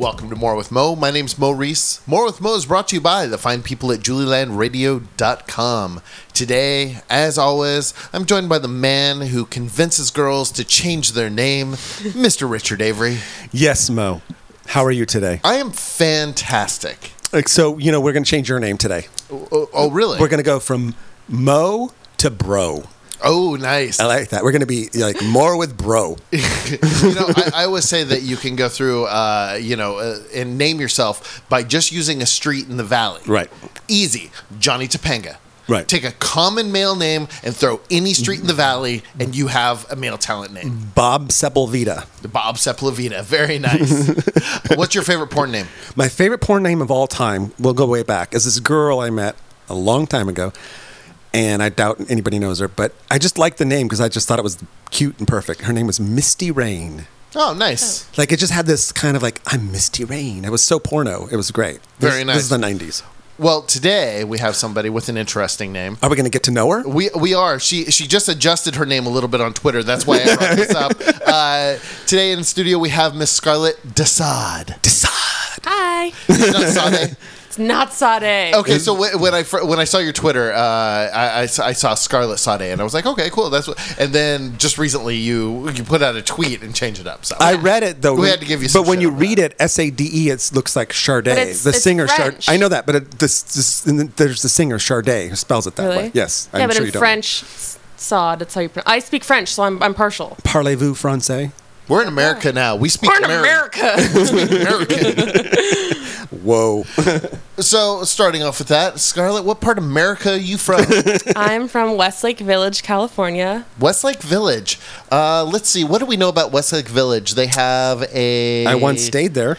Welcome to More with Mo. My name's Mo Reese. More with Mo is brought to you by the fine people at JulielandRadio.com. Today, as always, I'm joined by the man who convinces girls to change their name, Mr. Richard Avery. Yes, Mo. How are you today? I am fantastic. Like, so, you know, we're going to change your name today. Oh, oh, oh really? We're going to go from Mo to Bro. Oh, nice. I like that. We're going to be like more with Bro. you know, I, I always say that you can go through, uh, you know, uh, and name yourself by just using a street in the valley. Right. Easy. Johnny Topanga. Right. Take a common male name and throw any street in the valley, and you have a male talent name. Bob Sepulveda. Bob Sepulveda. Very nice. What's your favorite porn name? My favorite porn name of all time, we'll go way back, is this girl I met a long time ago. And I doubt anybody knows her, but I just liked the name because I just thought it was cute and perfect. Her name was Misty Rain. Oh, nice. Like it just had this kind of like I'm Misty Rain. It was so porno. It was great. This- Very nice. This is the '90s. Well, today we have somebody with an interesting name. Are we going to get to know her? We we are. She she just adjusted her name a little bit on Twitter. That's why I brought this up. Uh, today in the studio we have Miss Scarlett Desad. Decide. Hi. Not Sade. It's not Sade. Okay, so when when I fir- when I saw your Twitter, uh, I, I saw- I saw Scarlett Sade, and I was like, okay, cool. That's what. And then just recently, you you put out a tweet and changed it up. So I read it though. We had to give you some But when shit you on read it, S A D E, it looks like Sade. it's- The it's singer Sade. French. I know that, but it, this, this, and then there's the singer Sade who spells it that Really? way. Yes, yeah, I'm but sure in you don't. French, s- Sade, that's how you pronounce I speak French, so I'm, I'm partial. Parlez-vous français? We're in America now. We speak We're in Ameri- America. American. Whoa. so starting off with that, Scarlett, what part of America are you from? I'm from Westlake Village, California. Westlake Village. Uh, let's see. What do we know about Westlake Village? They have a. I once stayed there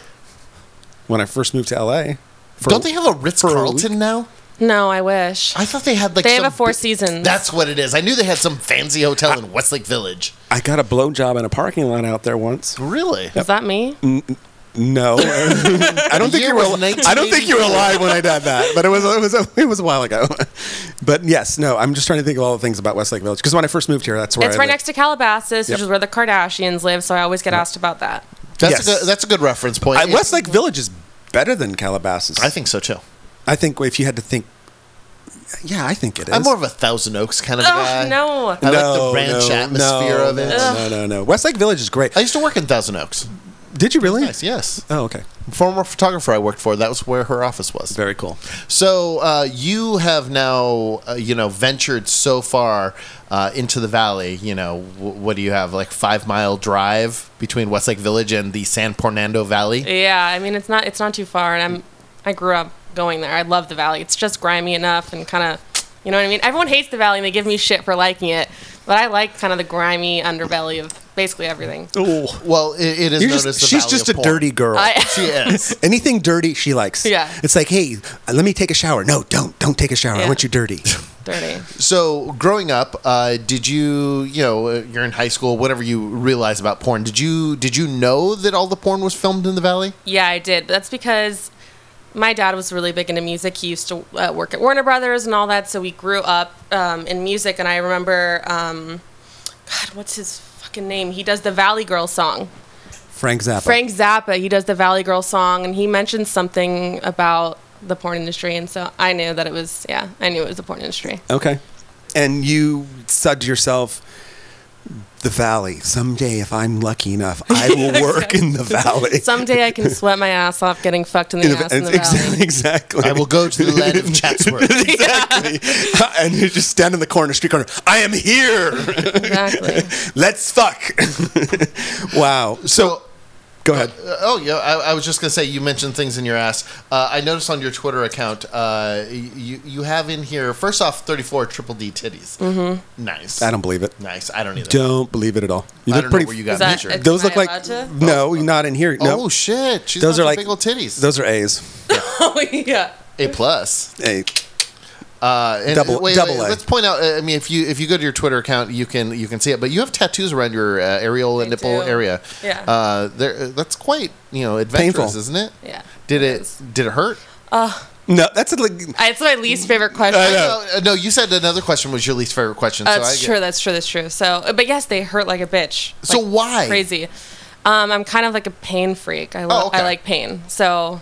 when I first moved to LA. For- Don't they have a Ritz Carlton now? No, I wish. I thought they had like They have some a Four bi- Seasons. That's what it is. I knew they had some fancy hotel in Westlake Village. I got a blowjob in a parking lot out there once. Really? Is that me? No, I don't think year you were. was I don't think you were 1984. alive when I did that, but it was it was it was a while ago. But yes, no, I'm just trying to think of all the things about Westlake Village because when I first moved here, that's where It's I right lived. next to Calabasas, Yep. which is where the Kardashians live, so I always get asked about that. That's Yes. a good, that's a good reference point. I, Westlake Village is better than Calabasas. I think so too. I think if you had to think, yeah, I think it is. I'm more of a Thousand Oaks kind of guy. Ugh, no. I like the ranch atmosphere no, of it. No, no, no, no. Westlake Village is great. I used to work in Thousand Oaks. Did you really? Nice, yes. Oh, okay. Former photographer I worked for. That was where her office was. Very cool. So uh, you have now, uh, you know, ventured so far uh, into the valley. You know, w- what do you have? Like five mile drive between Westlake Village and the San Fernando Valley. Yeah, I mean it's not it's not too far, and I'm I grew up going there. I love the valley. It's just grimy enough and kind of, you know what I mean. Everyone hates the valley and they give me shit for liking it, but I like kind of the grimy underbelly of basically everything. Oh, Well, it, it is You're known just, as the she's Valley just of a Porn. dirty girl. I, She is. Anything dirty, she likes. Yeah. It's like, hey, uh, let me take a shower. No, don't, don't take a shower. I Yeah. want you dirty. dirty. So, growing up, uh, did you, you know, uh, you're in high school, whatever you realize about porn, did you did you know that all the porn was filmed in the valley? Yeah, I did. That's because my dad was really big into music. He used to uh, work at Warner Brothers and all that, so we grew up um, in music. And I remember, um, God, what's his fucking name? He does the Valley Girl song. Frank Zappa. Frank Zappa. He does the Valley Girl song, and he mentioned something about the porn industry, and so I knew that it was. Yeah, I knew it was the porn industry. Okay. And you said to yourself, the valley. Someday, if I'm lucky enough, I will work in the valley. Someday I can sweat my ass off getting fucked in the In the- ass in the exactly, valley. exactly. I will go to the land of Chatsworth. exactly. and you just stand in the corner, street corner. I am here. Exactly. Let's fuck. wow. So, Go ahead. Uh, oh yeah, I, I was just gonna say you mentioned things in your ass. Uh, I noticed on your Twitter account, uh, you you have in here first off thirty four triple D titties. Mm-hmm. Nice. I don't believe it. Nice. I don't either. Don't believe it at all. You I look don't pretty. know where you got Is that- measured. those Am look I like allowed to? no, not in here. No, Oh shit! She's those got are like big old titties. Those are A's. oh yeah. A plus. A. Uh, and, Double- wait, double wait, Let's point out. uh, I mean, if you if you go to your Twitter account, you can you can see it. But you have tattoos around your uh, areola I nipple do. area. Yeah. Uh, there, that's quite you know adventurous, Painful. isn't it? Yeah. Did it it is. did it hurt? No, that's a, like. It's my least favorite question. I. No, uh, no, you said another question was your least favorite question. so I That's get- true. That's true. That's true. So, but yes, they hurt like a bitch. So Like, why? Crazy. Um, I'm kind of like a pain freak. I, lo- Oh, okay. I like pain. So,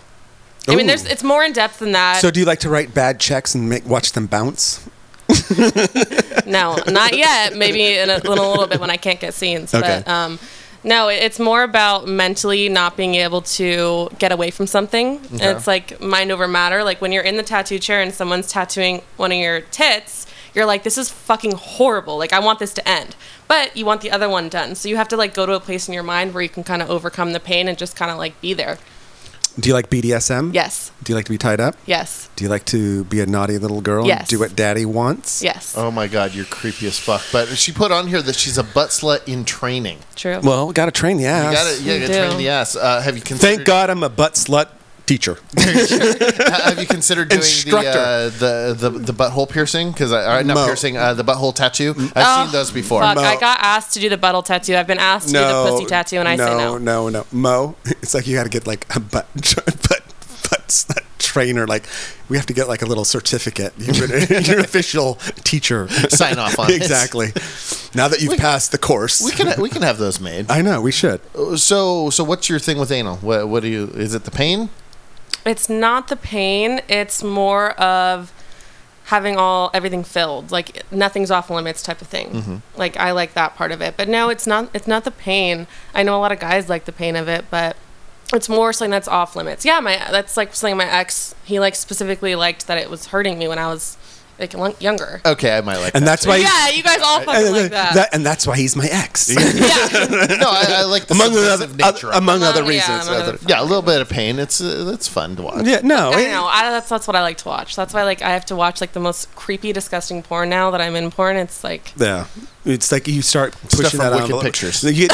I mean, there's it's more in depth than that. So do you like to write bad checks and make watch them bounce? no, not yet. Maybe in a, in a little bit when I can't get scenes. Okay. But um, no, it's more about mentally not being able to get away from something. And it's like mind over matter. Like when you're in the tattoo chair and someone's tattooing one of your tits, you're like, this is fucking horrible. Like I want this to end. But you want the other one done. So you have to like go to a place in your mind where you can kind of overcome the pain and just kind of like be there. Do you like BDSM? Yes. Do you like to be tied up? Yes. Do you like to be a naughty little girl Yes. and do what daddy wants? Yes. Oh my god, you're creepy as fuck. But she put on here that she's a butt slut in training. True. Well, we got to train the ass. You gotta, yeah, you You gotta train the ass. Uh, have you considered? Thank God I'm a butt slut teacher. have you considered doing the, uh, the the the butthole piercing? Because I, uh, not Mo. piercing, uh, the butthole tattoo. I've Oh, seen those before. Fuck, I got asked to do the buttle tattoo. I've been asked to do the pussy tattoo, and I no, say no. No, no, Mo, it's like you got to get like a butt, butt, butt slut trainer. Like we have to get like a little certificate. You're, an- you're an official teacher. Sign off on it. exactly. Now that you've passed the course, We can we can have those made. I know we should. So so what's your thing with anal? What what do you? Is it the pain? It's not the pain. It's more of having all everything filled, like nothing's off limits type of thing. Mm-hmm. Like I like that part of it, but no, it's not. It's not the pain. I know a lot of guys like the pain of it, but it's more something that's off limits. Yeah, my that's like something my ex he like specifically liked that it was hurting me when I was like younger. Okay, I might like. And that that's too. why. Yeah, you guys all fucking like that. and that's why he's my ex. yeah. no, I, I like the among other, nature. of among other Among- yeah, reasons. among Other- other- yeah, a little bit of pain. It's uh, that's fun to watch. yeah, no, I it- know. I, that's that's what I like to watch. That's why like I have to watch like the most creepy, disgusting porn now that I'm in porn. It's like Yeah, it's like you start pushing Stuff from that Wicked envelope. Pictures. You-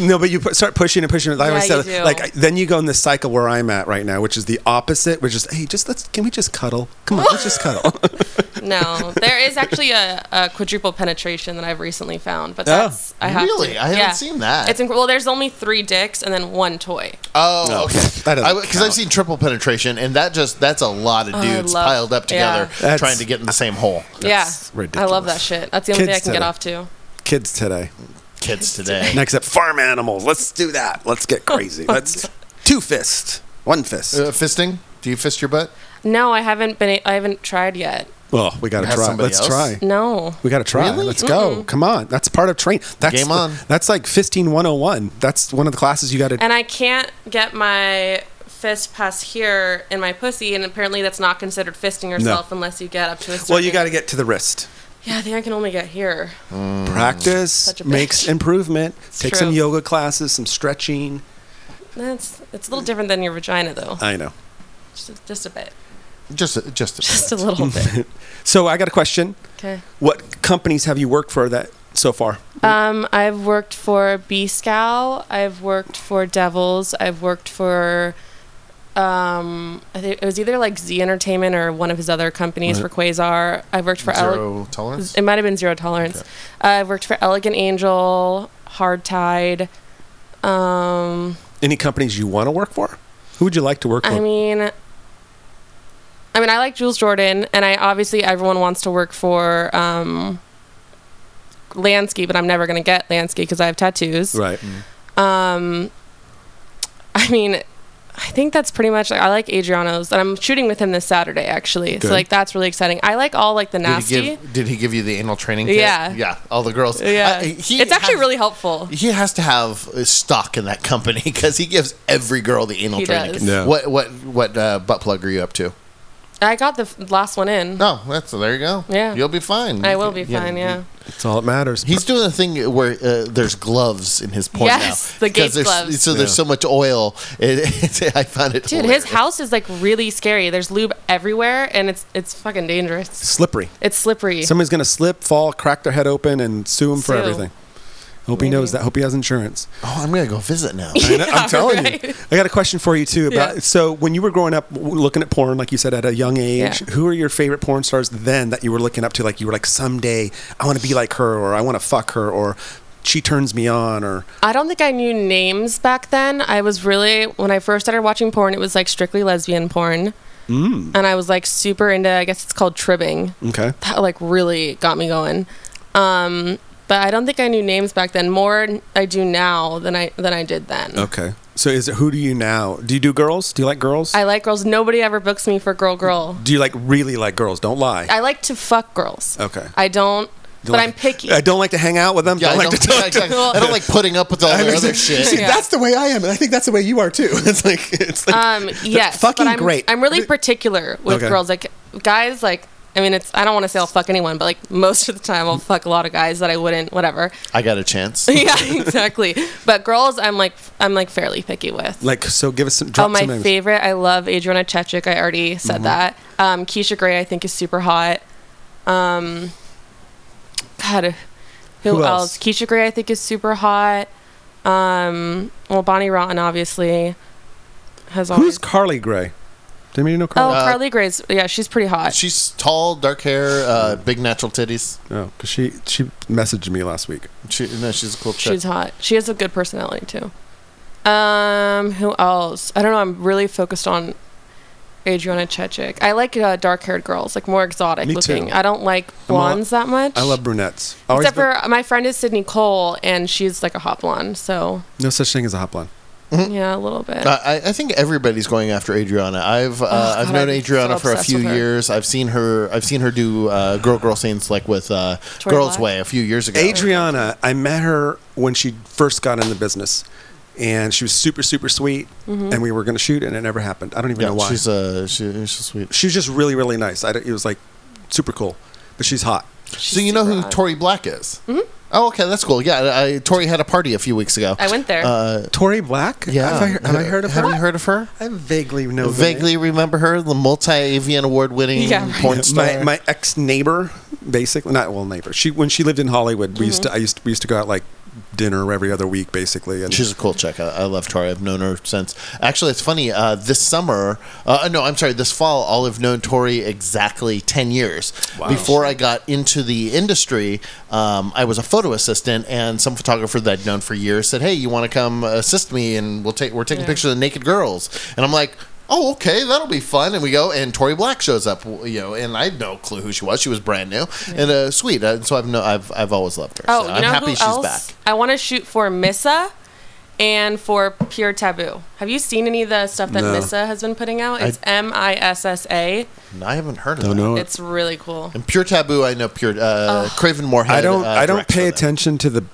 no, but you put, start pushing and pushing. it. Like I Yeah, said, you do. like then you go in this cycle where I'm at right now, which is the opposite, which is hey, just let's can we just cuddle? Come on, let's just cuddle. no. There is actually a, a quadruple penetration that I've recently found, but Oh, that's I have really? To, I haven't yeah. seen that. It's inc- well, there's only three dicks and then one toy. Oh, oh No, okay. that doesn't Because I've count. seen triple penetration, and that just that's a lot of Oh, I dudes love- piled up yeah. together That's- trying to get in the same hole. yeah, ridiculous. I love that shit. That's the only Kids thing I can get today. off to. Kids today, Kids today. next up, farm animals. Let's do that. Let's get crazy. Let's two fist, one fist. Uh, fisting? Do you fist your butt? No, I haven't been. I haven't tried yet. well, we got to Has try. somebody Let's else? try. No. We got to try. Really? Let's go. Come on. That's part of train. That's Game the- on. That's like fisting 101. That's one of the classes you got to. And I can't get my fist past here in my pussy, and apparently that's not considered fisting yourself unless you get up to a certain. Well, you got to get to the wrist. Yeah, I think I can only get here. Practice makes bitch. improvement. Take some true. yoga classes, some stretching. That's it's a little different than your vagina, though. I know. Just, just a bit. Just a, just a Just a little bit. So I got a question. Okay. What companies have you worked for that so far? Um, I've worked for B Skow. I've worked for Devils. I've worked for. Um, it was either like Z Entertainment or one of his other companies Right. for Quasar. I've worked for Ele- zero tolerance. It might have been Zero Tolerance. Uh, I've worked for Elegant Angel, Hard Tied. Um, Any companies you want to work for? Who would you like to work for? I mean, I mean, I like Jules Jordan, and I obviously everyone wants to work for um, Lansky, but I'm never gonna get Lansky because I have tattoos. right. Um, I mean, I think that's pretty much. I like Adriano's, and I'm shooting with him this Saturday actually. Good. So like that's really exciting. I like all like the Did nasty. he give Did he give you the anal training? Kit? Yeah. yeah. All the girls. yeah, I- he it's actually has- really helpful. He has to have uh, stock in that company because he gives every girl the anal He training. does. kit. Yeah. What what what uh, butt plug are you up to? I got the f- last one in. No, that's there you go. Yeah. you'll be fine. I will be fine. Yeah. That's all that matters. He's doing a thing where uh, there's gloves in his porn Yes, now. the Because Gates there's- gloves. So there's Yeah. so much oil. It, it's, I found it. Dude, hilarious. his house is like really scary. There's lube everywhere, and it's it's fucking dangerous. slippery. It's slippery. Somebody's gonna slip, fall, crack their head open, and sue him for Sue. everything. Hope he knows that. Hope he has insurance. Oh, I'm gonna go visit now. I know, I'm telling right. you. I got a question for you too. About Yeah. so when you were growing up, looking at porn, like you said, at a young age, Yeah. who are your favorite porn stars then that you were looking up to? Like you were like, someday I want to be like her, or I want to fuck her, or she turns me on, or I don't think I knew names back then. I was really when I first started watching porn, it was like strictly lesbian porn, mm, and I was like super into. I guess it's called tribbing. okay, That like really got me going. Um, but I don't think I knew names back then. More I do now than I than I did then. Okay. So is it who do you now? Do you do girls? Do you like girls? I like girls. Nobody ever books me for girl girl. do you like really like girls? Don't lie. I like to fuck girls. Okay. I don't, Do but like- I'm picky. I don't like to hang out with them. Yeah, don't I, like don't, to talk yeah, exactly. Well- I don't like putting up with all I their other shit. See, Yeah. that's the way I am, and I think that's the way you are too. It's like it's like Um, yes, fucking but I'm, great. I'm really particular with Okay. girls. Like guys, like I mean, it's I don't want to say I'll fuck anyone, but like most of the time I'll fuck a lot of guys that I wouldn't. Whatever. I got a chance. yeah, exactly. But girls, I'm like I'm like fairly picky with. like so. Give us some. Drop oh, my some names. favorite. I love Adriana Chechik. I already said Mm-hmm. that. Um, Keisha Grey, I think, is super hot. Um, God, who, Who else? else? Keisha Grey, I think, is super hot. Um, well, Bonnie Rotten, obviously, has always. Who's Karlee Grey? Did you know oh, Karlee? Uh, Karlee Grey's. Yeah, she's pretty hot. She's tall, dark hair, uh, big natural titties. Oh, because she she messaged me last week. She, no, she's a cool chick. She's hot. She has a good personality too. Um, who else? I don't know. I'm really focused on Adriana Chechik. I like uh, dark-haired girls, like more exotic Me looking. too. I don't like I'm all- blondes that much. I love brunettes. Always Except been- for my friend is Sydney Cole, and she's like a hot blonde. So no such thing as a hot blonde. Yeah, a little bit. Uh, I, I think everybody's going after Adriana. I've uh, I've God, known I'm Adriana so for a few years. I've seen her. I've seen her do uh, girl girl scenes like with uh, Girls Black? Way a few years ago. Adriana, I met her when she first got in the business, and she was super super sweet, Mm-hmm. and we were going to shoot, and it never happened. I don't even yeah, know why. she's uh, she, she's sweet. she was just really really nice. I, it was like super cool, but she's hot. She's So you know who hot. Tori Black is? Mm-hmm. Oh, okay, that's cool. Yeah, I, Tori had a party a few weeks ago. I went there. Uh, Tori Black. yeah, have I, heard- have I heard of Have her? Have you heard of her? I vaguely know. the Vaguely remember her, the multi-AVN award-winning Yeah. porn star. My my ex neighbor, basically not well neighbor. She when she lived in Hollywood, we Mm-hmm. used to I used to, we used to go out like dinner every other week basically. And She's a cool chick. I, I love Tori. I've known her since. Actually, it's funny. Uh, this summer, uh, no, I'm sorry. This fall, I'll have known Tori exactly ten years. Before I got into the industry, um, I was a photo assistant, and some photographer that I'd known for years said, "Hey, you want to come assist me? And we'll take we're taking Yeah. pictures of naked girls." And I'm like. Oh, okay, that'll be fun. And we go, and Tori Black shows up, you know, and I had no clue who she was. She was brand new and uh, sweet. Uh, so I've no, I've I've always loved her. oh, so you I'm know happy who she's else? back. I want to shoot for Missa. And for Pure Taboo. Have you seen any of the stuff that No. Missa has been putting out? I- It's M I S S A. I haven't heard of Don't that. know. It's really cool. And Pure Taboo, I know Pure uh, Craven Moorehead. I don't uh, I don't pay attention to the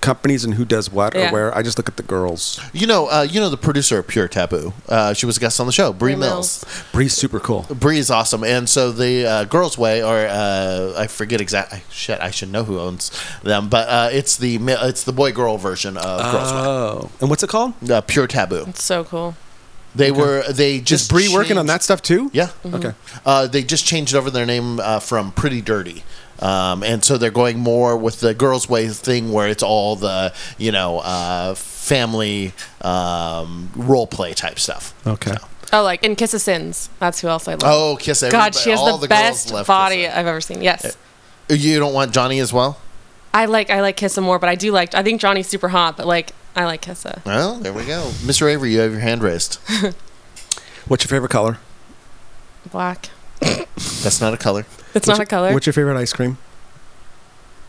companies and who does what Yeah. or where. I just look at the girls. You know, uh, you know the producer of Pure Taboo. Uh, she was a guest on the show, Bree Bree Mills. Bree's super cool. Bree is awesome, and so the uh, Girls Way, or uh, I forget exactly. Shit, I should know who owns them, but uh, it's the it's the boy girl version of Girls Way. Oh, and what's it called? Uh, Pure Taboo. It's so cool. They were they just Is Bree working on that stuff too? Yeah. Okay. Uh, they just changed over their name uh, from Pretty Dirty. Um, and so they're going more with the girls' way thing where it's all the, you know, uh, family um, role play type stuff. Okay. So- Oh, like in Kissa Sins. That's who else I love. Oh, Kiss God, she has all the, best body Kiss. I've ever seen. Yes. You don't want Johnny as well? I like I like Kissa more, but I do like I think Johnny's super hot, but like I like Kissa. Well, there we go. Mr. Avery, you have your hand raised. What's your favorite color? Black. That's not a color. It's What's not your- a color. What's your favorite ice cream?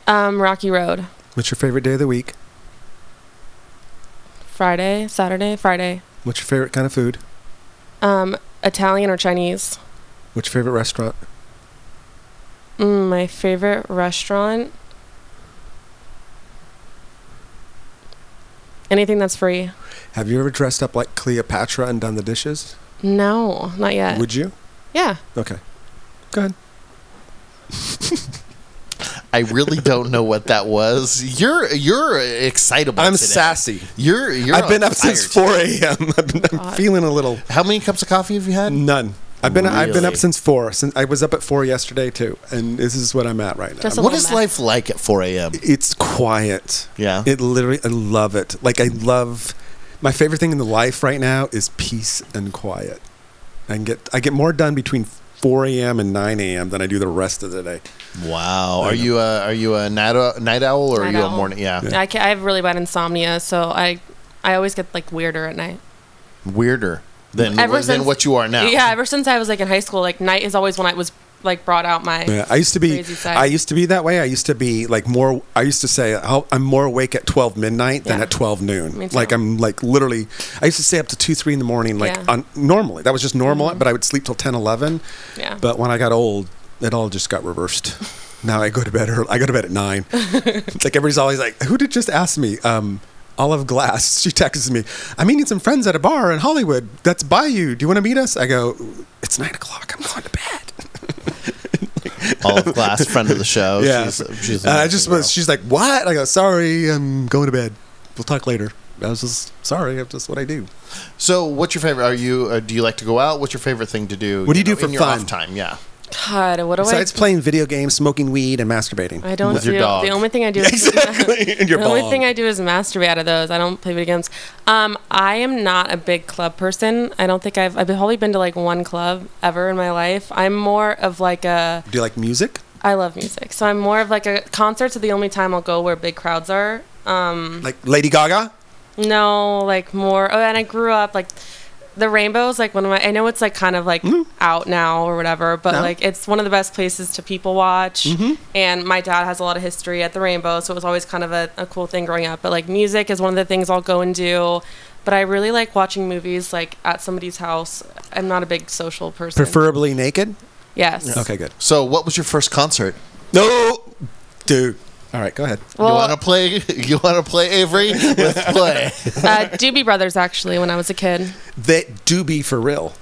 um, Rocky Road. What's your favorite day of the week? Friday, Saturday, Friday. What's your favorite kind of food? Um, Italian or Chinese. What's your favorite restaurant? Mm, my favorite restaurant. Anything that's free. Have you ever dressed up like Cleopatra and done the dishes? No, not yet. Would you? yeah. Okay. Go ahead. I really don't know what that was. You're you're excitable. I'm today. sassy. You're you're. I've been up since fire 4 a.m. I've been, I'm God. feeling a little How many cups of coffee have you had? none. I've been I've been up since four. Since I was up at four yesterday too, and this is what I'm at right now. Just a What little is mess. life like at 4 a.m.? it's quiet. Yeah. It literally, I love it. Like I love. My favorite thing in the life right now is peace and quiet. I can get I get more done between 4 a.m. and 9 a.m. than I do the rest of the day. Wow. Are you a are you a night owl, night owl or are Night you a morning? Yeah. I, ca I have really bad insomnia, so I I always get like weirder at night. Weirder than Ever than since- what you are now. Yeah, ever since I was like in high school, like night is always when I was like brought out my. Yeah, I used to be. Crazy side. I used to be that way. I used to be like more. I used to say I'm more awake at 12 midnight than Yeah. at 12 noon. Like I'm like literally. I used to stay up to two, three in the morning. Like Yeah. Mm-hmm. on normally that was just normal. But I would sleep till 10, 11. Yeah. But when I got old, it all just got reversed. now I go to bed early. I go to bed at nine. it's like everybody's always like, "Who did just ask me?" Um, Olive Glass. She texts me. I'm meeting some friends at a bar in Hollywood. That's by you. Do you want to meet us? I go. It's nine o'clock. I'm going to bed. Olive Glass, friend of the show. Yeah. She's, she's And I just was. She's like, "What?" I go, "Sorry, I'm going to bed. We'll talk later." I was just sorry. That's just what I do. So, what's your favorite? Are you? Uh, do you like to go out? What's your favorite thing to do? What do you do know, for in your fun? off time? Yeah. God, what do Besides I? Besides playing video games, smoking weed, and masturbating. I don't With do. your dog. The only thing I do is exactly. and your the only thing I do is masturbate out of those. I don't play video games. Um, I am not a big club person. I don't think I've I've probably been to like one club ever in my life. I'm more of like a do you like music? I love music, so I'm more of like a concerts are the only time I'll go where big crowds are. Um, Like Lady Gaga? no, like more. Oh, and I grew up like the Rainbow is Like one of my. I know it's like kind of like out now or whatever, but No. like it's one of the best places to people watch. Mm-hmm. And my dad has a lot of history at the Rainbow, so it was always kind of a, a cool thing growing up. But like music is one of the things I'll go and do. But I really like watching movies like at somebody's house. I'm not a big social person. Preferably naked? Yes. Okay, good. So, what was your first concert? No! Dude. All right, go ahead. you want to play? You want to play Avery? Let's play. uh, Doobie Brothers actually when I was a kid. They Doobie for real.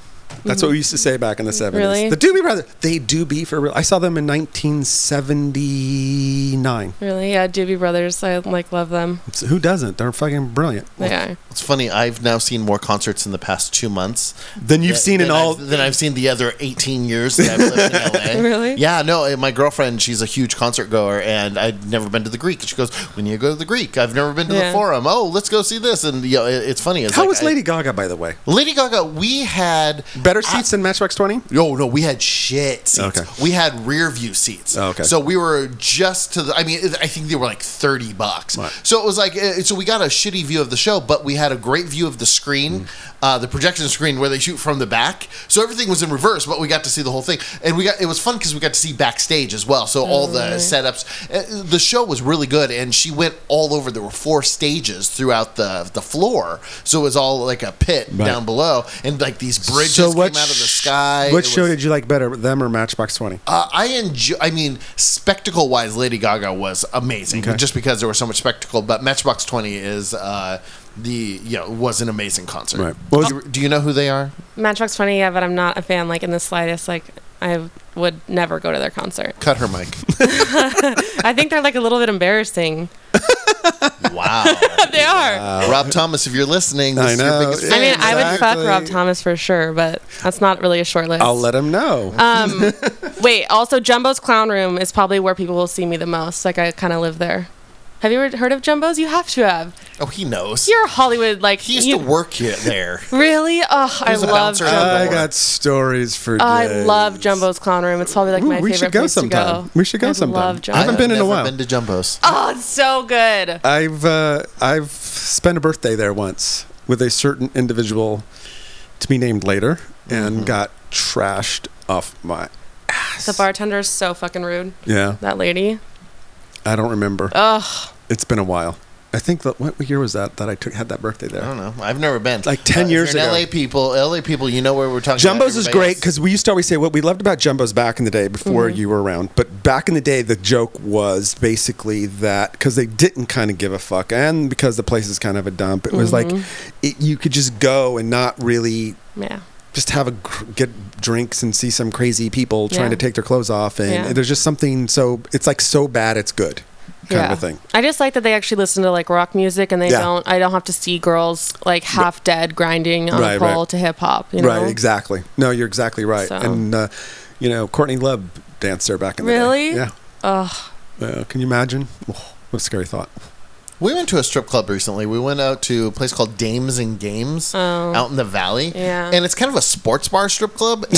That's what we used to say back in the 70s. Really? The Doobie Brothers, they do be for real. I saw them in 1979. Really, yeah, Doobie Brothers. I like love them. It's- who doesn't? They're fucking brilliant. They are. It's funny. I've now seen more concerts in the past two months Then you've than- seen in all. I've, than I've seen the other 18 years that I've lived in LA. Really? Yeah, no. eh, My girlfriend, she's a huge concert goer, and I'd never been to the Greek. She goes, "When you go to the Greek, I've never been to Yeah. the Forum. Oh, let's go see this." And you know, it- it's funny. It's How like was I- Lady Gaga, by the way? Lady Gaga, we had Better seats than Matchbox 20? No, no, we had shit seats. Okay. We had rear view seats. Oh, okay. So we were just to the. I mean, I think they were like thirty bucks. Right. So it was like, uh, so we got a shitty view of the show, but we had a great view of the screen, Mm. uh, the projection screen where they shoot from the back. So everything was in reverse, but we got to see the whole thing, and we got it was fun because we got to see backstage as well. So all the setups, uh, the show was really good, and she went all over. There were four stages throughout the the floor, so it was all like a pit Right. down below, and like these bridges So came what out of the sky. What It show was- did you like better, them or Matchbox 20? uh, I enjoy. I mean, spectacle wise, Lady Gaga was amazing, Okay. just because there was so much spectacle. But Matchbox Twenty is uh, the you know was an amazing concert. Right. What was- do, you, do you know who they are? Matchbox 20, yeah, but I'm not a fan, like, in the slightest. Like, I would never go to their concert. Cut her mic. I think they're, like, a little bit embarrassing. wow. they are. Rob Thomas, if you're listening, this I is your know. biggest Yeah, I mean, fan. I would fuck Exactly. Rob Thomas for sure, but that's not really a short list. I'll let him know. Um, wait, also, Jumbo's Clown Room is probably where people will see me the most. Like, I kind of live there. Have you ever heard of Jumbo's? You have to have. oh, he knows. You're a Hollywood, like, he used you, to work here there. Really? Oh, I love bouncer Jumbo. I got stories for you. I days. love Jumbo's Clown Room. It's probably like Ooh, my we favorite should go place sometime. to go. We should go I sometime. love I haven't been in a while. Been to Jumbo's. Oh, it's so good. I've uh, I've spent a birthday there once with a certain individual to be named later, and Mm-hmm. got trashed off my ass. The bartender is so fucking rude. yeah, That lady. I don't remember. Ugh. It's been a while. I think that what year was that that I took had that birthday there? I don't know. I've never been. Like 10 if years you're in ago. LA people, LA people, you know where we're talking. Jumbo's about is everybody great else. because we used to always say what we loved about Jumbo's back in the day before Mm-hmm. you were around. But back in the day, the joke was basically that because they didn't kind of give a fuck, and because the place is kind of a dump, it was like Mm-hmm. it, you could just go and not really Yeah. Just have a get drinks and see some crazy people trying Yeah. to take their clothes off, and Yeah. there's just something so it's like so bad it's good kind yeah. of a thing. I just like that they actually listen to like rock music and they Yeah. don't. I don't have to see girls like half dead grinding on Right, a pole right. to hip hop. You know? Right, exactly. No, you're exactly right. So- And uh, you know, Courtney Love danced there back in the Really? day. Yeah. Ugh. Uh, can you imagine? Oh, what a scary thought. We went to a strip club recently. We went out to a place called Dames and Games out in the valley. Oh. Yeah. And it's kind of a sports bar strip club.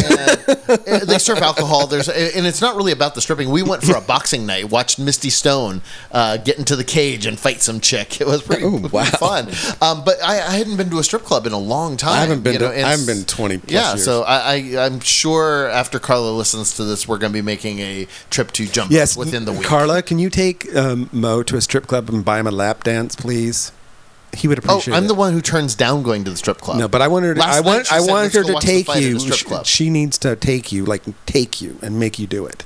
And they serve alcohol. There's and it's not really about the stripping. We went for a boxing night. Watched Misty Stone uh, get into the cage and fight some chick. It was pretty, Oh, pretty wow. fun. Um, but I, I hadn't been to a strip club in a long time. I haven't been you to- know, and I haven't been 20 plus Yeah. years. So I, I I'm sure after Carla listens to this, we're going to be making a trip to jump Yes, within the week. Carla, can you take um, Mo to a strip club and buy him a lap dance, please? He would appreciate. Oh, appreciate I'm it. the one who turns down going to the strip club. No, but I wanted her to. Last I night want. she I said, want "Let's her go to watch the take fight at you. the strip She, club." she needs to take you, like take you, and make you do it.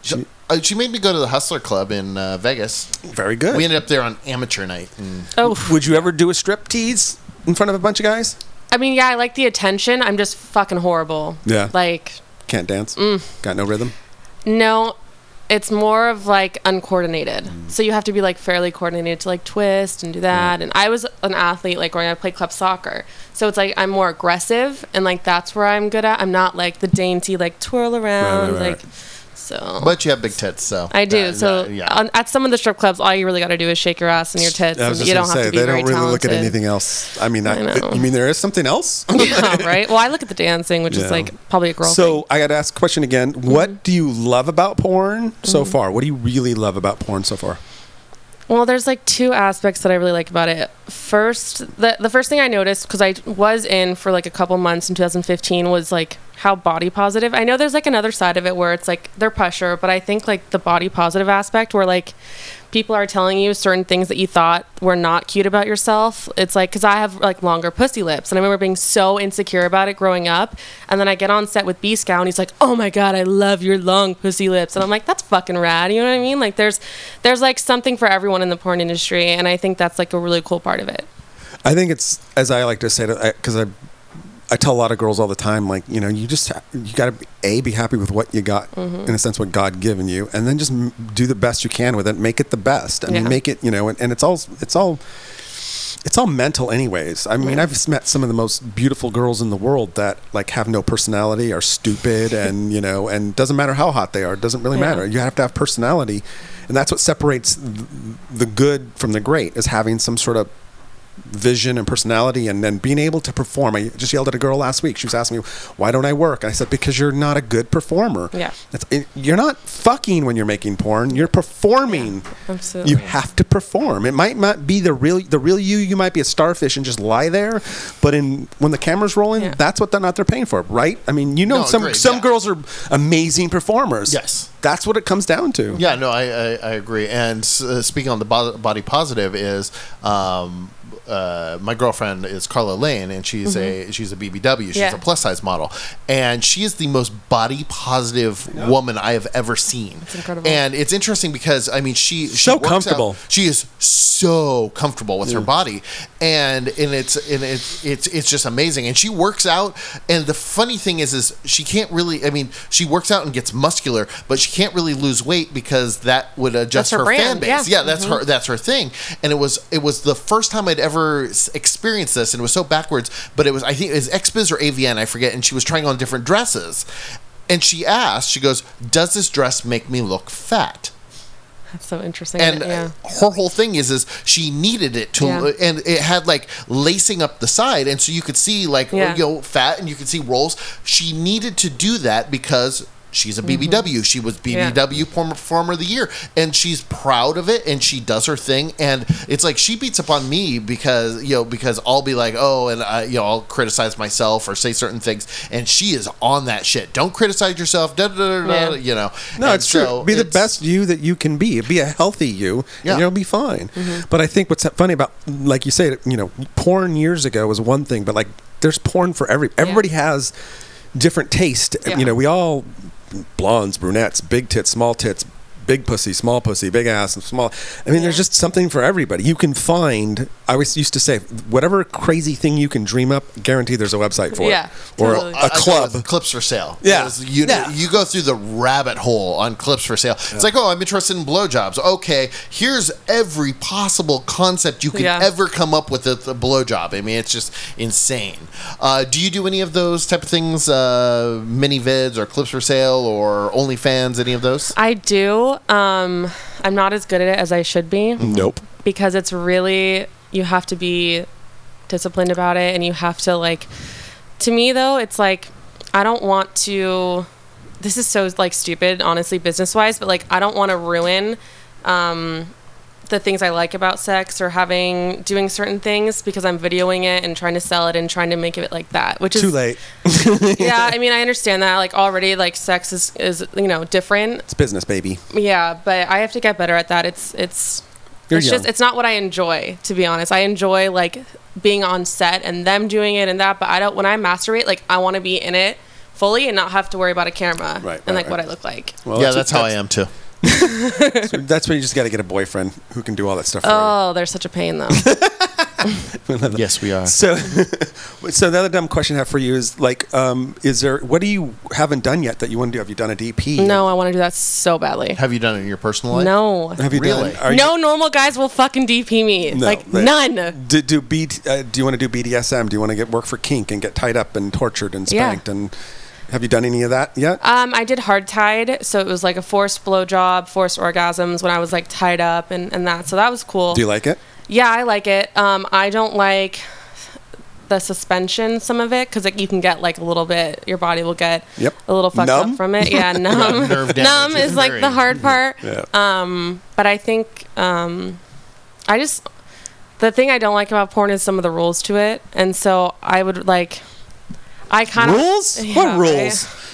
She, uh, she made me go to the Hustler Club in uh, Vegas. Very good. We ended up there on amateur night. And Oh, Would you ever do a strip tease in front of a bunch of guys? I mean, yeah, I like the attention. I'm just fucking horrible. Yeah. Like, Can't dance. Mm. Got no rhythm. no, it's more of like uncoordinated. Mm. So you have to be like fairly coordinated to like twist and do that. And I was an athlete, like growing up, I played club soccer. So it's like I'm more aggressive, and like that's where I'm good at. I'm not like the dainty, like twirl around, right, right. like. So but you have big tits, so I do. Uh, so yeah. on, at some of the strip clubs, all you really got to do is shake your ass and your tits. I was and just you don't have say to be they don't really look at anything else. I mean, I, I know. you mean there is something else? yeah, right. Well, I look at the dancing, which Yeah. is like probably a girl so thing. I got to ask a question again. Mm-hmm. What do you love about porn so far? What do you really love about porn so far? Well, there's like two aspects that I really like about it. First, the the first thing I noticed because I was in for like a couple months in 2015 was like how body positive. I know there's like another side of it where it's like they're pressure, but I think like the body positive aspect where like people are telling you certain things that you thought were not cute about yourself. It's like because I have like longer pussy lips, and I remember being so insecure about it growing up. And then I get on set with B Skow, and he's like, "Oh my god, I love your long pussy lips," and I'm like, "That's fucking rad." You know what I mean? Like there's there's like something for everyone in the porn industry, and I think that's like a really cool part of it. I think it's as I like to say because I, I tell a lot of girls all the time like you know you just you got to a be happy with what you got Mm-hmm. in a sense what God given you and then just m- do the best you can with it make it the best I mean Yeah. make it you know and, and it's all it's all it's all mental anyways I mean I've met some of the most beautiful girls in the world that like have no personality are stupid and you know and doesn't matter how hot they are it doesn't really Yeah. matter you have to have personality and that's what separates th- the good from the great is having some sort of vision and personality and then being able to perform. I just yelled at a girl last week. She was asking me, why don't I work? And I said, because you're not a good performer. Yeah. It's, it, you're not fucking when you're making porn. You're performing. absolutely. You have to perform. It might not be the real the real you. You might be a starfish and just lie there. But in when the camera's rolling, Yeah. that's what they're not they're paying for, right? I mean, you know, No, some agreed, some yeah. girls are amazing performers. Yes. That's what it comes down to. Yeah, no, I, I, I agree. And uh, speaking on the bo- body positive is um, uh, my girlfriend is Carla Lane, and she's a she's a BBW. She's Mm-hmm. Yeah. a plus size model, and she is the most body positive woman I have ever seen. It's incredible. And it's interesting because I mean she she So works out- comfortable. she is so comfortable with her body, and and it's and it's it's it's just amazing. And she works out, and the funny thing is, is she can't really. I mean, she works out and gets muscular, but she can't really lose weight because that would adjust That's her her, fan base. yeah. Yeah, that's her that's her thing. And it was it was the first time I'd ever s- experienced this, and it was so backwards. But it was I think it was XBiz or AVN, I forget. And she was trying on different dresses, and she asked, she goes, "Does this dress make me look fat?" That's so interesting. and yeah. uh, her whole thing is is she needed it to Yeah. and it had like lacing up the side and so you could see like Yeah. you know fat and you could see rolls she needed to do that because she's a BBW she was Mm-hmm. Yeah. BBW Performer Performer of the Year and she's proud of it and she does her thing and it's like she beats up on me because you know because I'll be like oh and I, you know I'll criticize myself or say certain things and she is on that shit don't criticize yourself da, da, da, da, Yeah. you know No, And it's true. so Be the best you that you can be. Be a healthy you, Yeah. and you'll be fine. Mm-hmm. But I think what's funny about, like you say, you know, porn years ago was one thing, but like there's porn for every. Everybody has different taste. Yeah. You know, we all blondes, brunettes, big tits, small tits. Big pussy, small pussy, big ass, and small. I mean, there's just something for everybody. You can find. I always used to say, whatever crazy thing you can dream up, guarantee there's a website for Yeah, it, or totally. a, I- I club. with clips for sale. Yeah. You, Yeah. you go through the rabbit hole on clips for sale. It's like, oh, I'm interested in blowjobs. Okay, here's every possible concept you could Yeah. ever come up with with a blowjob. I mean, it's just insane. Uh, do you do any of those type of things? Uh, mini vids or clips for sale or OnlyFans? Any of those? I do. Um, I'm not as good at it as I should be Nope. because it's really you have to be disciplined about it and you have to like to me though it's like I don't want to this is so like stupid honestly business wise but like I don't want to ruin um the things I like about sex or having doing certain things because I'm videoing it and trying to sell it and trying to make it like that which is Too late. yeah I mean I understand that like already like sex is is you know different It's business, baby. yeah, but I have to get better at that. It's it's You're it's young. just it's not what I enjoy, to be honest. I enjoy like being on set and them doing it and that, but I don't when I masturbate, like I want to be in it fully and not have to worry about a camera Right, and right, like right. what I look like. Well, yeah, that's, how I am too. That's, that's when you just got to get a boyfriend who can do all that stuff for you. Oh, they're such a pain though. you. Yes, we are. So, so the other dumb question I have for you is like, um, is there what do you haven't done yet that you want to do? Have you done a DP? no, I want to do that so badly. Have you done it in your personal life? No. Have you Really? done? Are no normal guys will fucking DP me. No, like they- none. Do do, B, uh, do you want to do BDSM? Do you want to get work for kink and get tied up and tortured and Yeah. spanked? And have you done any of that yet? Um, I did hard tied, so it was like a forced blowjob, forced orgasms when I was like tied up and, and that. So that was cool. do you like it? Yeah, I like it. Um, I don't like the suspension, some of it, because like, you can get like a little bit, your body will get Yep. a little fucked Numb? up from it. Yeah, numb. numb is is like the hard part. Yeah. Um, but I think um, I just the thing I don't like about porn is some of the rules to it, and so I would like I kind of rules? Yeah, what rules?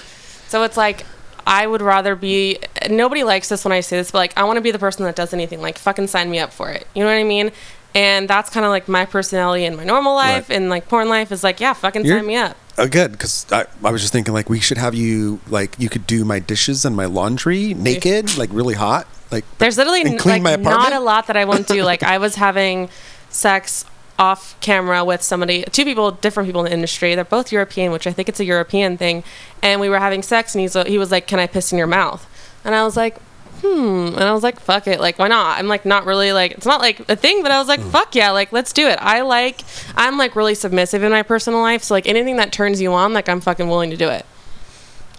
So it's like I would rather be. Nobody likes this when I say this, but like I want to be the person that does anything. Like fucking sign me up for it. You know what I mean? And that's kind of like my personality in my normal life Right. and like porn life is like yeah, fucking You're- sign me up. Uh, good, because I, I was just thinking like we should have you like you could do my dishes and my laundry naked, like really hot, like There's literally like my not a lot that I won't do. like I was having sex off camera with somebody, two people, different people in the industry. They're both European, which I think it's a European thing. And we were having sex, and he's he was like, "Can I piss in your mouth?" And I was like, "Hmm." And I was like, "Fuck it, like why not?" I'm like not really like it's not like a thing, but I was like, "Fuck yeah, like let's do it." I like I'm like really submissive in my personal life, so like anything that turns you on, like I'm fucking willing to do it.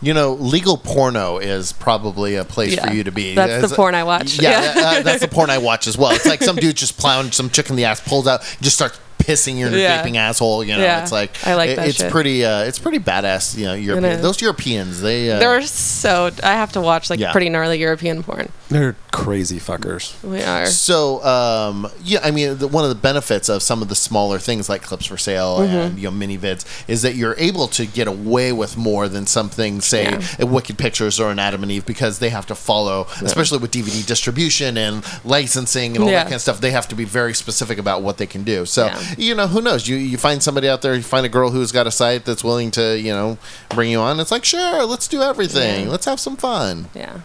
You know, legal porno is probably a place Yeah. for you to be. That's the It's- porn I watch. Yeah, Yeah. that- uh, that's the porn I watch as well. It's like some dude just plowing some chick in the ass, pulls out, just starts pissing your Yeah. gaping asshole. You know, Yeah. it's like I like it- that It's shit. pretty. Uh, it's pretty badass. You know, European. Those Europeans, they. Uh, They're so I have to watch like Yeah. pretty gnarly European porn. They're crazy fuckers. We are. So, um, yeah, I mean, the, one of the benefits of some of the smaller things like clips for sale Mm-hmm. and you know mini vids is that you're able to get away with more than something, say, Yeah. a Wicked Pictures or an Adam and Eve, because they have to follow, especially with DVD distribution and licensing and all Yeah. that kind of stuff. They have to be very specific about what they can do. So, Yeah. you know, who knows? You you find somebody out there, you find a girl who's got a site that's willing to, you know, bring you on. It's like, sure, let's do everything. Yeah. Let's have some fun. Yeah.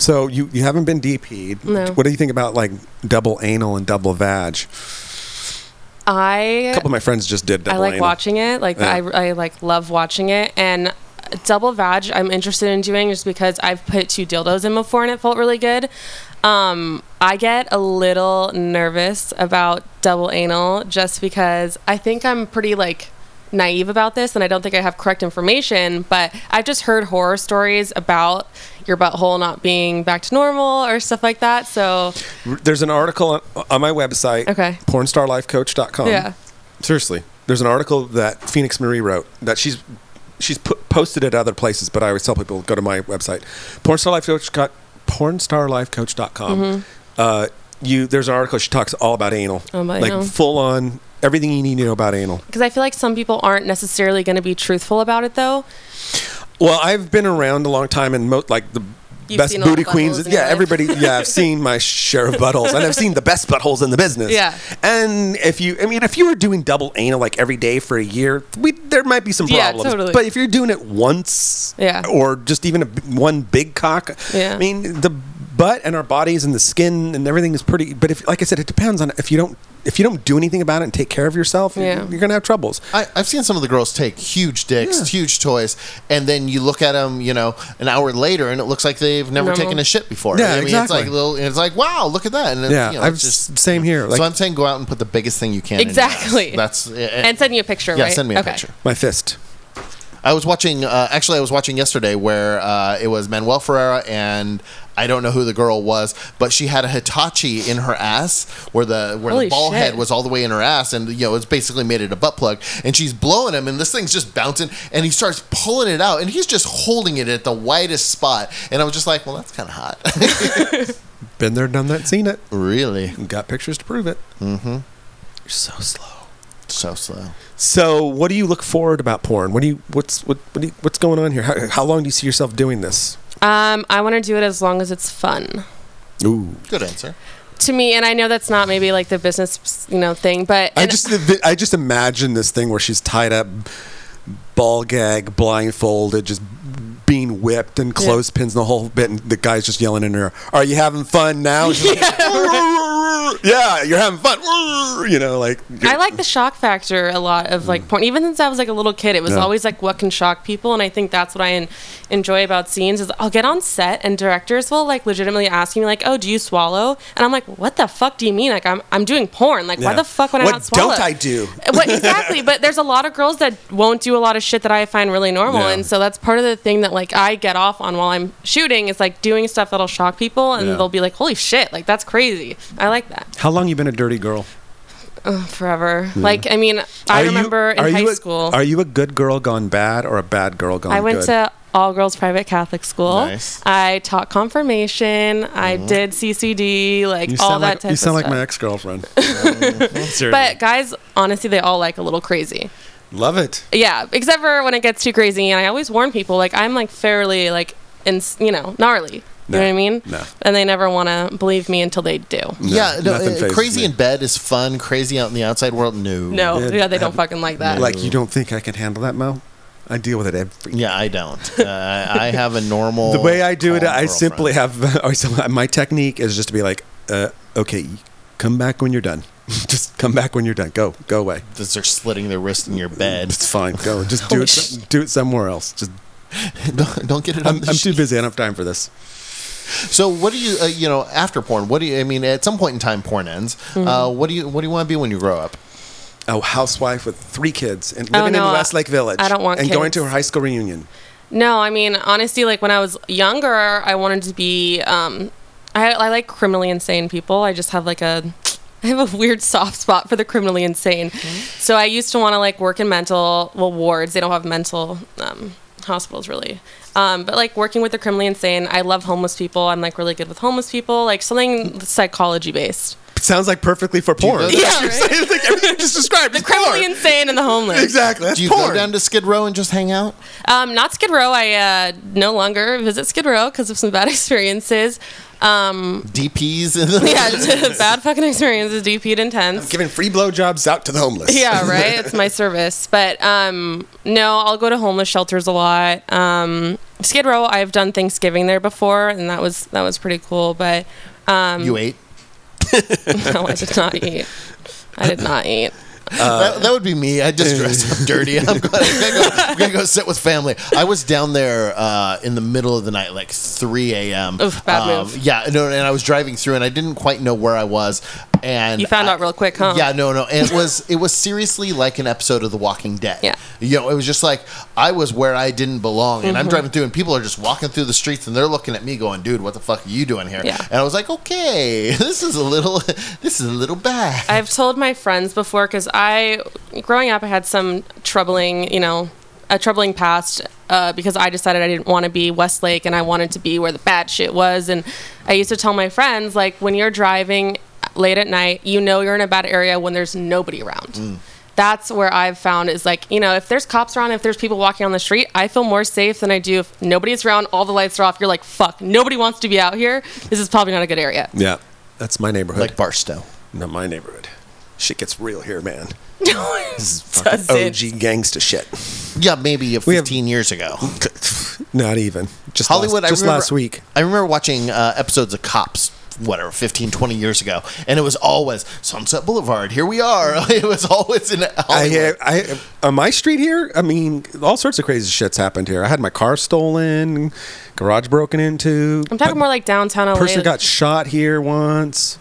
So you you haven't been DP'd. No. What do you think about like double anal and double vag? I A couple of my friends just did I double like anal. watching it. Like Yeah. I, I like love watching it and double vag I'm interested in doing just because I've put two dildos in before and it felt really good. Um, I get a little nervous about double anal just because I think I'm pretty like naive about this and I don't think I have correct information, but I've just heard horror stories about your butthole not being back to normal or stuff like that. So There's an article on, on my website, Okay. pornstarlifecoach.com. Yeah. Seriously, there's an article that Phoenix Marie wrote that she's she's put, posted at other places, but I always tell people go to my website, pornstarlifecoach. pornstarlifecoach.com. Mm-hmm. Uh, you there's an article she talks all about anal, Oh, like anal. full on everything you need to know about anal. because I feel like some people aren't necessarily going to be truthful about it though. Well, I've been around a long time, and mo- like the You've best seen booty queens. Yeah, life. everybody. Yeah, I've seen my share of buttholes, and I've seen the best buttholes in the business. Yeah. And if you, I mean, if you were doing double anal like every day for a year, we there might be some Yeah, problems. totally. But if you're doing it once, Yeah. or just even a, b- one big cock, Yeah. I mean, the butt and our bodies and the skin and everything is pretty. But if, like I said, it depends on if you don't. If you don't do anything about it and take care of yourself, Yeah. you're gonna have troubles. I, I've seen some of the girls take huge dicks, Yeah. huge toys, and then you look at them, you know, an hour later, and it looks like they've never Normal. taken a shit before. Yeah, I mean, exactly. It's like little, it's like wow, look at that. And it's, Yeah, you know, I've it's just same here. Like so I'm saying go out and put the biggest thing you can. in your. Exactly. That's and send you a picture, yeah, right? send me a Okay. picture. my fist. I was watching. Uh, actually, I was watching yesterday where uh, it was Manuel Ferrara and I don't know who the girl was, but she had a Hitachi in her ass where the where Holy the ball shit. head was all the way in her ass, and you know it's basically made it a butt plug. And she's blowing him, and this thing's just bouncing, and he starts pulling it out, and he's just holding it at the widest spot. And I was just like, well, that's kind of hot. Been there, done that, seen it. really, Got pictures to prove it. Mm-hmm. You're so slow. so slow. So, what do you look forward about porn? What do you what's what, what do you, what's going on here? How, how long do you see yourself doing this? Um, I want to do it as long as it's fun Ooh. Good answer. to me, and I know that's not maybe like the business, you know, thing, but I and- just I just imagine this thing where she's tied up, ball gag, blindfolded, just being whipped and clothespins the whole bit, and the guy's just yelling in her, "Are you having fun now?" She's like, yeah, you're having fun. You know, like I like the shock factor a lot of like porn. Even since I was like a little kid, it was Yeah. always like what can shock people, and I think that's what I en- enjoy about scenes. Is I'll get on set and directors will like legitimately ask me like, "Oh, do you swallow?" And I'm like, "What the fuck do you mean? Like I'm I'm doing porn. Like why the fuck would I What not swallow?" What don't I do? Uh, what exactly? But there's a lot of girls that won't do a lot of shit that I find really normal, Yeah. and so that's part of the thing that like I get off on while I'm shooting is like doing stuff that'll shock people, and Yeah. they'll be like, "Holy shit! Like that's crazy." I like that How long you been a dirty girl? forever. Like I mean, I Are you- remember are in high you a, school. Are you a good girl gone bad or a bad girl gone I went good? to all girls private Catholic school. Nice. I taught confirmation. I mm-hmm. did CCD, like you all that like type you sound like my ex girlfriend. But guys, honestly, they all like a little crazy. love it. Yeah, except for when it gets too crazy. And I always warn people, like I'm like fairly like, in, you know, gnarly. You know what I mean? no. And they never want to believe me until they do. yeah, no, nothing uh, phases crazy me. in bed is fun. Crazy out in the outside world, no. No, Yeah, yeah, they don't fucking like that. Like you don't think I can handle that, Mo? I deal with it every. Yeah, I don't. Uh, I I have a normal. The way I do it, calm I simply have. I so my technique is just to be like, uh, okay, come back when you're done. just come back when you're done. Go, go away. They're slitting their wrist in your bed. It's fine. Go. Just do it. Do it somewhere else. Just. don't, don't get it on I'm, the I'm too sheet. busy. I don't have time for this. So, what do you, uh, you know, after porn? What do you? I mean, at some point in time, porn ends. Mm-hmm. Uh, what do you? What do you want to be when you grow up? A housewife with three kids and Oh, living no, in Westlake Village. I don't want and going to her high school reunion. No, I mean honestly, like when I was younger, I wanted to be. Um, I, I like criminally insane people. I just have like a. I have a weird soft spot for the criminally insane. So I used to want to like work in mental well wards. They don't have mental um, hospitals really. Um, but like working with the criminally insane, I love homeless people. I'm like really good with homeless people, like something psychology based. Sounds like perfectly for you porn. know Yeah, right? It's like everything you just described. The is criminally porn. insane and the homeless. Exactly. That's Do you porn. go down to Skid Row and just hang out? Um, not Skid Row. I uh, no longer visit Skid Row because of some bad experiences. Um, DPs in the yeah, bad fucking experiences. DP'd intense. Giving free blowjobs out to the homeless. Yeah, right. It's my service, but um, no, I'll go to homeless shelters a lot. Um, Skid Row, I've done Thanksgiving there before, and that was that was pretty cool. But um, You ate. No, I did not eat. I did not eat. that, that would be me. I just dress up dirty. I'm gonna, go, I'm gonna go sit with family. I was down there uh, in the middle of the night, like 3 a.m. Oof, bad move. Yeah, no, and I was driving through, and I didn't quite know where I was. And You found I- out real quick, huh? Yeah, no, no. It was it was seriously like an episode of The Walking Dead. Yeah. You know, it was just like I was where I didn't belong, and I'm Mm-hmm. driving through, and people are just walking through the streets, and they're looking at me, going, "Dude, what the fuck are you doing here?" Yeah. And I was like, "Okay, this is a little, this is a little bad." I've told my friends before because I, growing up, I had some troubling, you know, a troubling past uh, because I decided I didn't want to be Westlake and I wanted to be where the bad shit was. And I used to tell my friends, like, when you're driving late at night, you know you're in a bad area when there's nobody around. That's where I've found is like, you know, if there's cops around, if there's people walking on the street, I feel more safe than I do if nobody's around, all the lights are off. You're like, fuck, nobody wants to be out here. This is probably not a good area. Yeah. That's my neighborhood. like Barstow. Not my neighborhood. Shit gets real here, man. Does it? OG gangsta shit. Yeah, maybe We have- 15 years ago. Not even. Just Hollywood, Last, just I remember, last week. I remember watching uh, episodes of Cops, whatever, 15, 20 years ago, and it was always Sunset Boulevard. Here we are. it was always in I, Hollywood. I, on my street here, I mean, all sorts of crazy shit's happened here. I had my car stolen, garage broken into. I'm talking more like downtown LA. person got shot here once.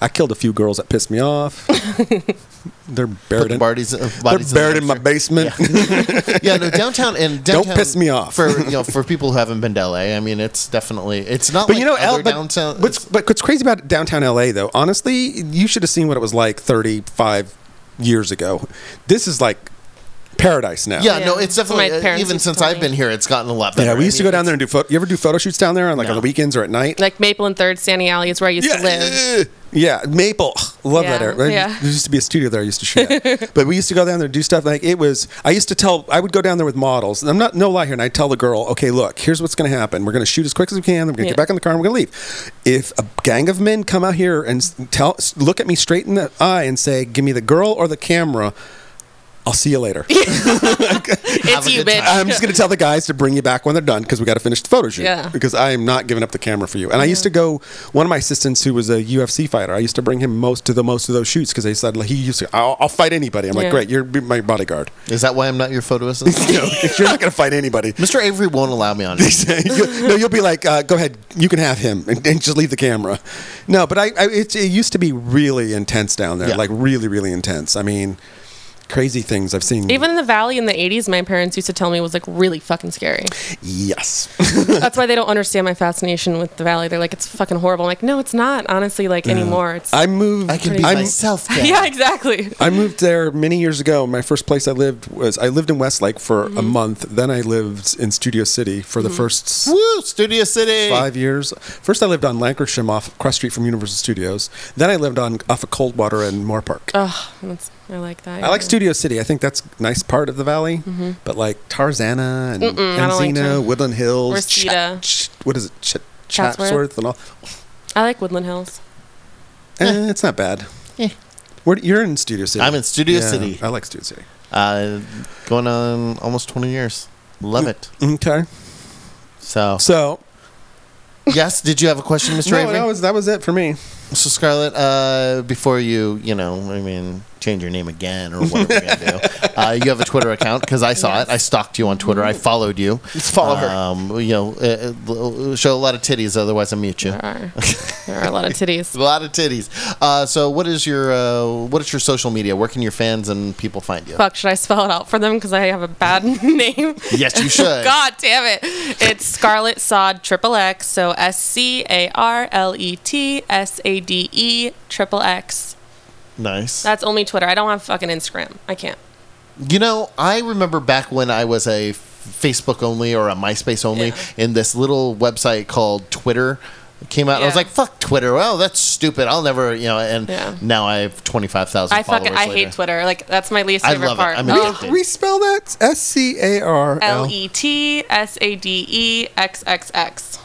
I killed a few girls that pissed me off. They're buried in. bodies, uh, They're buried in my basement. yeah, no, downtown and Don't piss me off. for you know for people who haven't been to LA. I mean, it's definitely it's not. But like you know, L, but, downtown. what's, but what's crazy about downtown LA, though, honestly, you should have seen what it was like 35 years ago. This is like paradise now. yeah, Yeah. no, it's definitely uh, parents even used to since tell I've me. been here, it's gotten a lot better. Yeah, we used to go down there and do photo. You ever do photo shoots down there on like No. on the weekends or at night? Like Maple and Third Santee Alley is where I used to live. Yeah, Maple. Love that Yeah, area. yeah. There used to be a studio there I used to shoot at. but we used to go down there and do stuff like it was I used to tell I would go down there with models. And I'm not no lie here and I'd tell the girl, okay, look, here's what's gonna happen. We're gonna shoot as quick as we can, then we're gonna Yeah. get back in the car and we're gonna leave. If a gang of men come out here and s- tell look at me straight in the eye and say, Give me the girl or the camera, I'll see you later. It's you, bitch. time. I'm just going to tell the guys to bring you back when they're done because we got to finish the photo shoot. Yeah. Because I am not giving up the camera for you. And I used to go. One of my assistants, who was a UFC fighter, I used to bring him most to the most of those shoots because they said like, he used to. I'll, I'll fight anybody. I'm like, great, you're my bodyguard. Is that why I'm not your photo assistant? You know, you're not going to fight anybody. Mr. Avery won't allow me on. no, you'll be like, uh, go ahead, you can have him, and, and just leave the camera. No, but I, I it, it used to be really intense down there, Yeah. like really, really intense. I mean, crazy things I've seen. Even in the valley in the 80s, my parents used to tell me was like really fucking scary. yes, That's why they don't understand my fascination with the valley. They're like, it's fucking horrible. I'm like, no, it's not. Honestly, like anymore. It's I moved. I can be I'm- myself. Dad. yeah, exactly. I moved there many years ago. My first place I lived was I lived in Westlake for Mm-hmm. a month. Then I lived in Studio City for the first Woo, Studio City. five years. First, I lived on Lankershim off cross street from Universal Studios. Then I lived on off of Coldwater and Moorpark. Oh, that's, I like that. I like. Studio City. I think that's a nice part of the valley. But like Tarzana and Mm-mm, I don't like Woodland Hills, Reseda. Chat- Ch- what is it? Ch- Chatsworth. Chatsworth and all. I like Woodland Hills. Eh, it's not bad. Eh. Where, you're in Studio City. I'm in Studio Yeah, City. I like Studio City. Uh, going on almost 20 years. Love it. Okay. So, So yes, did you have a question, Mr. no, Avery? that was that was it for me. So, Scarlett, uh, before you, you know, I mean, change your name again or whatever you're going to do, uh, you have a Twitter account because I saw it. I stalked you on Twitter. I followed you. Let's follow her. Um, you know, uh, uh, show a lot of titties, otherwise I mute you. There are, there are a lot of titties. A lot of titties. Uh, so, what is your uh, what is your social media? Where can your fans and people find you? Fuck, should I spell it out for them because I have a bad name? Yes, you should. God damn it! It's Scarlet Sod Triple X. So S C A R L E T S A D E Triple X. Nice. That's only Twitter. I don't have fucking Instagram. I can't. You know, I remember back when I was a Facebook only or a MySpace only, Yeah. and this little website called Twitter came out. I was like, "Fuck Twitter! Well, that's stupid. I'll never," you know. And Yeah. now I have twenty five thousand. I fucking I hate Twitter. Like that's my least I favorite love it. part. I'm Oh. addicted. Respell that. S C A R L L. E T S A D E X X X.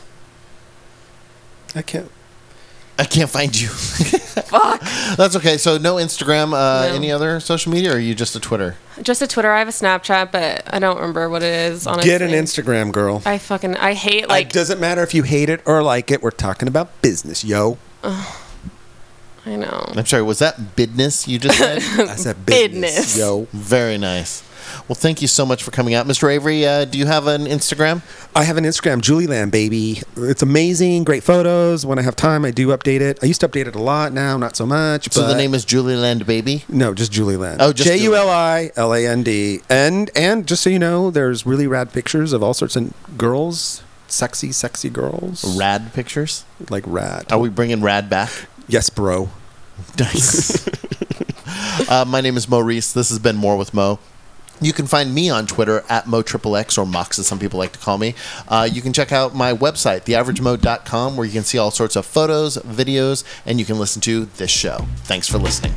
I can't. I can't find you. Fuck. that's okay. So no Instagram. Uh, No. Any other social media, or are you just a Twitter? Just a Twitter. I have a Snapchat, but I don't remember what it is. Honestly, Get an Instagram, girl. I fucking I hate Like, like doesn't matter if you hate it or like it. We're talking about business, yo. I know. I'm sorry. Was that business you just said? I said business, Business. yo. Very nice. Well, thank you so much for coming out, Mr. Avery. Uh, do you have an Instagram? I have an Instagram, Julie Julieland, baby. It's amazing, great photos. When I have time, I do update it. I used to update it a lot. Now, not so much. So the name is Julie Land Baby. No, just Julieland. Oh, just J U L I L A N D. And and just so you know, there's really rad pictures of all sorts of girls, sexy, sexy girls, Rad pictures. like rad. Are we bringing Rad back? Yes, bro. Nice. uh, my name is Maurice. This has been More with Mo. You can find me on Twitter at MoXXX or Mox, as some people like to call me. Uh, you can check out my website, theaveragemode.com, where you can see all sorts of photos, videos, and you can listen to this show. Thanks for listening.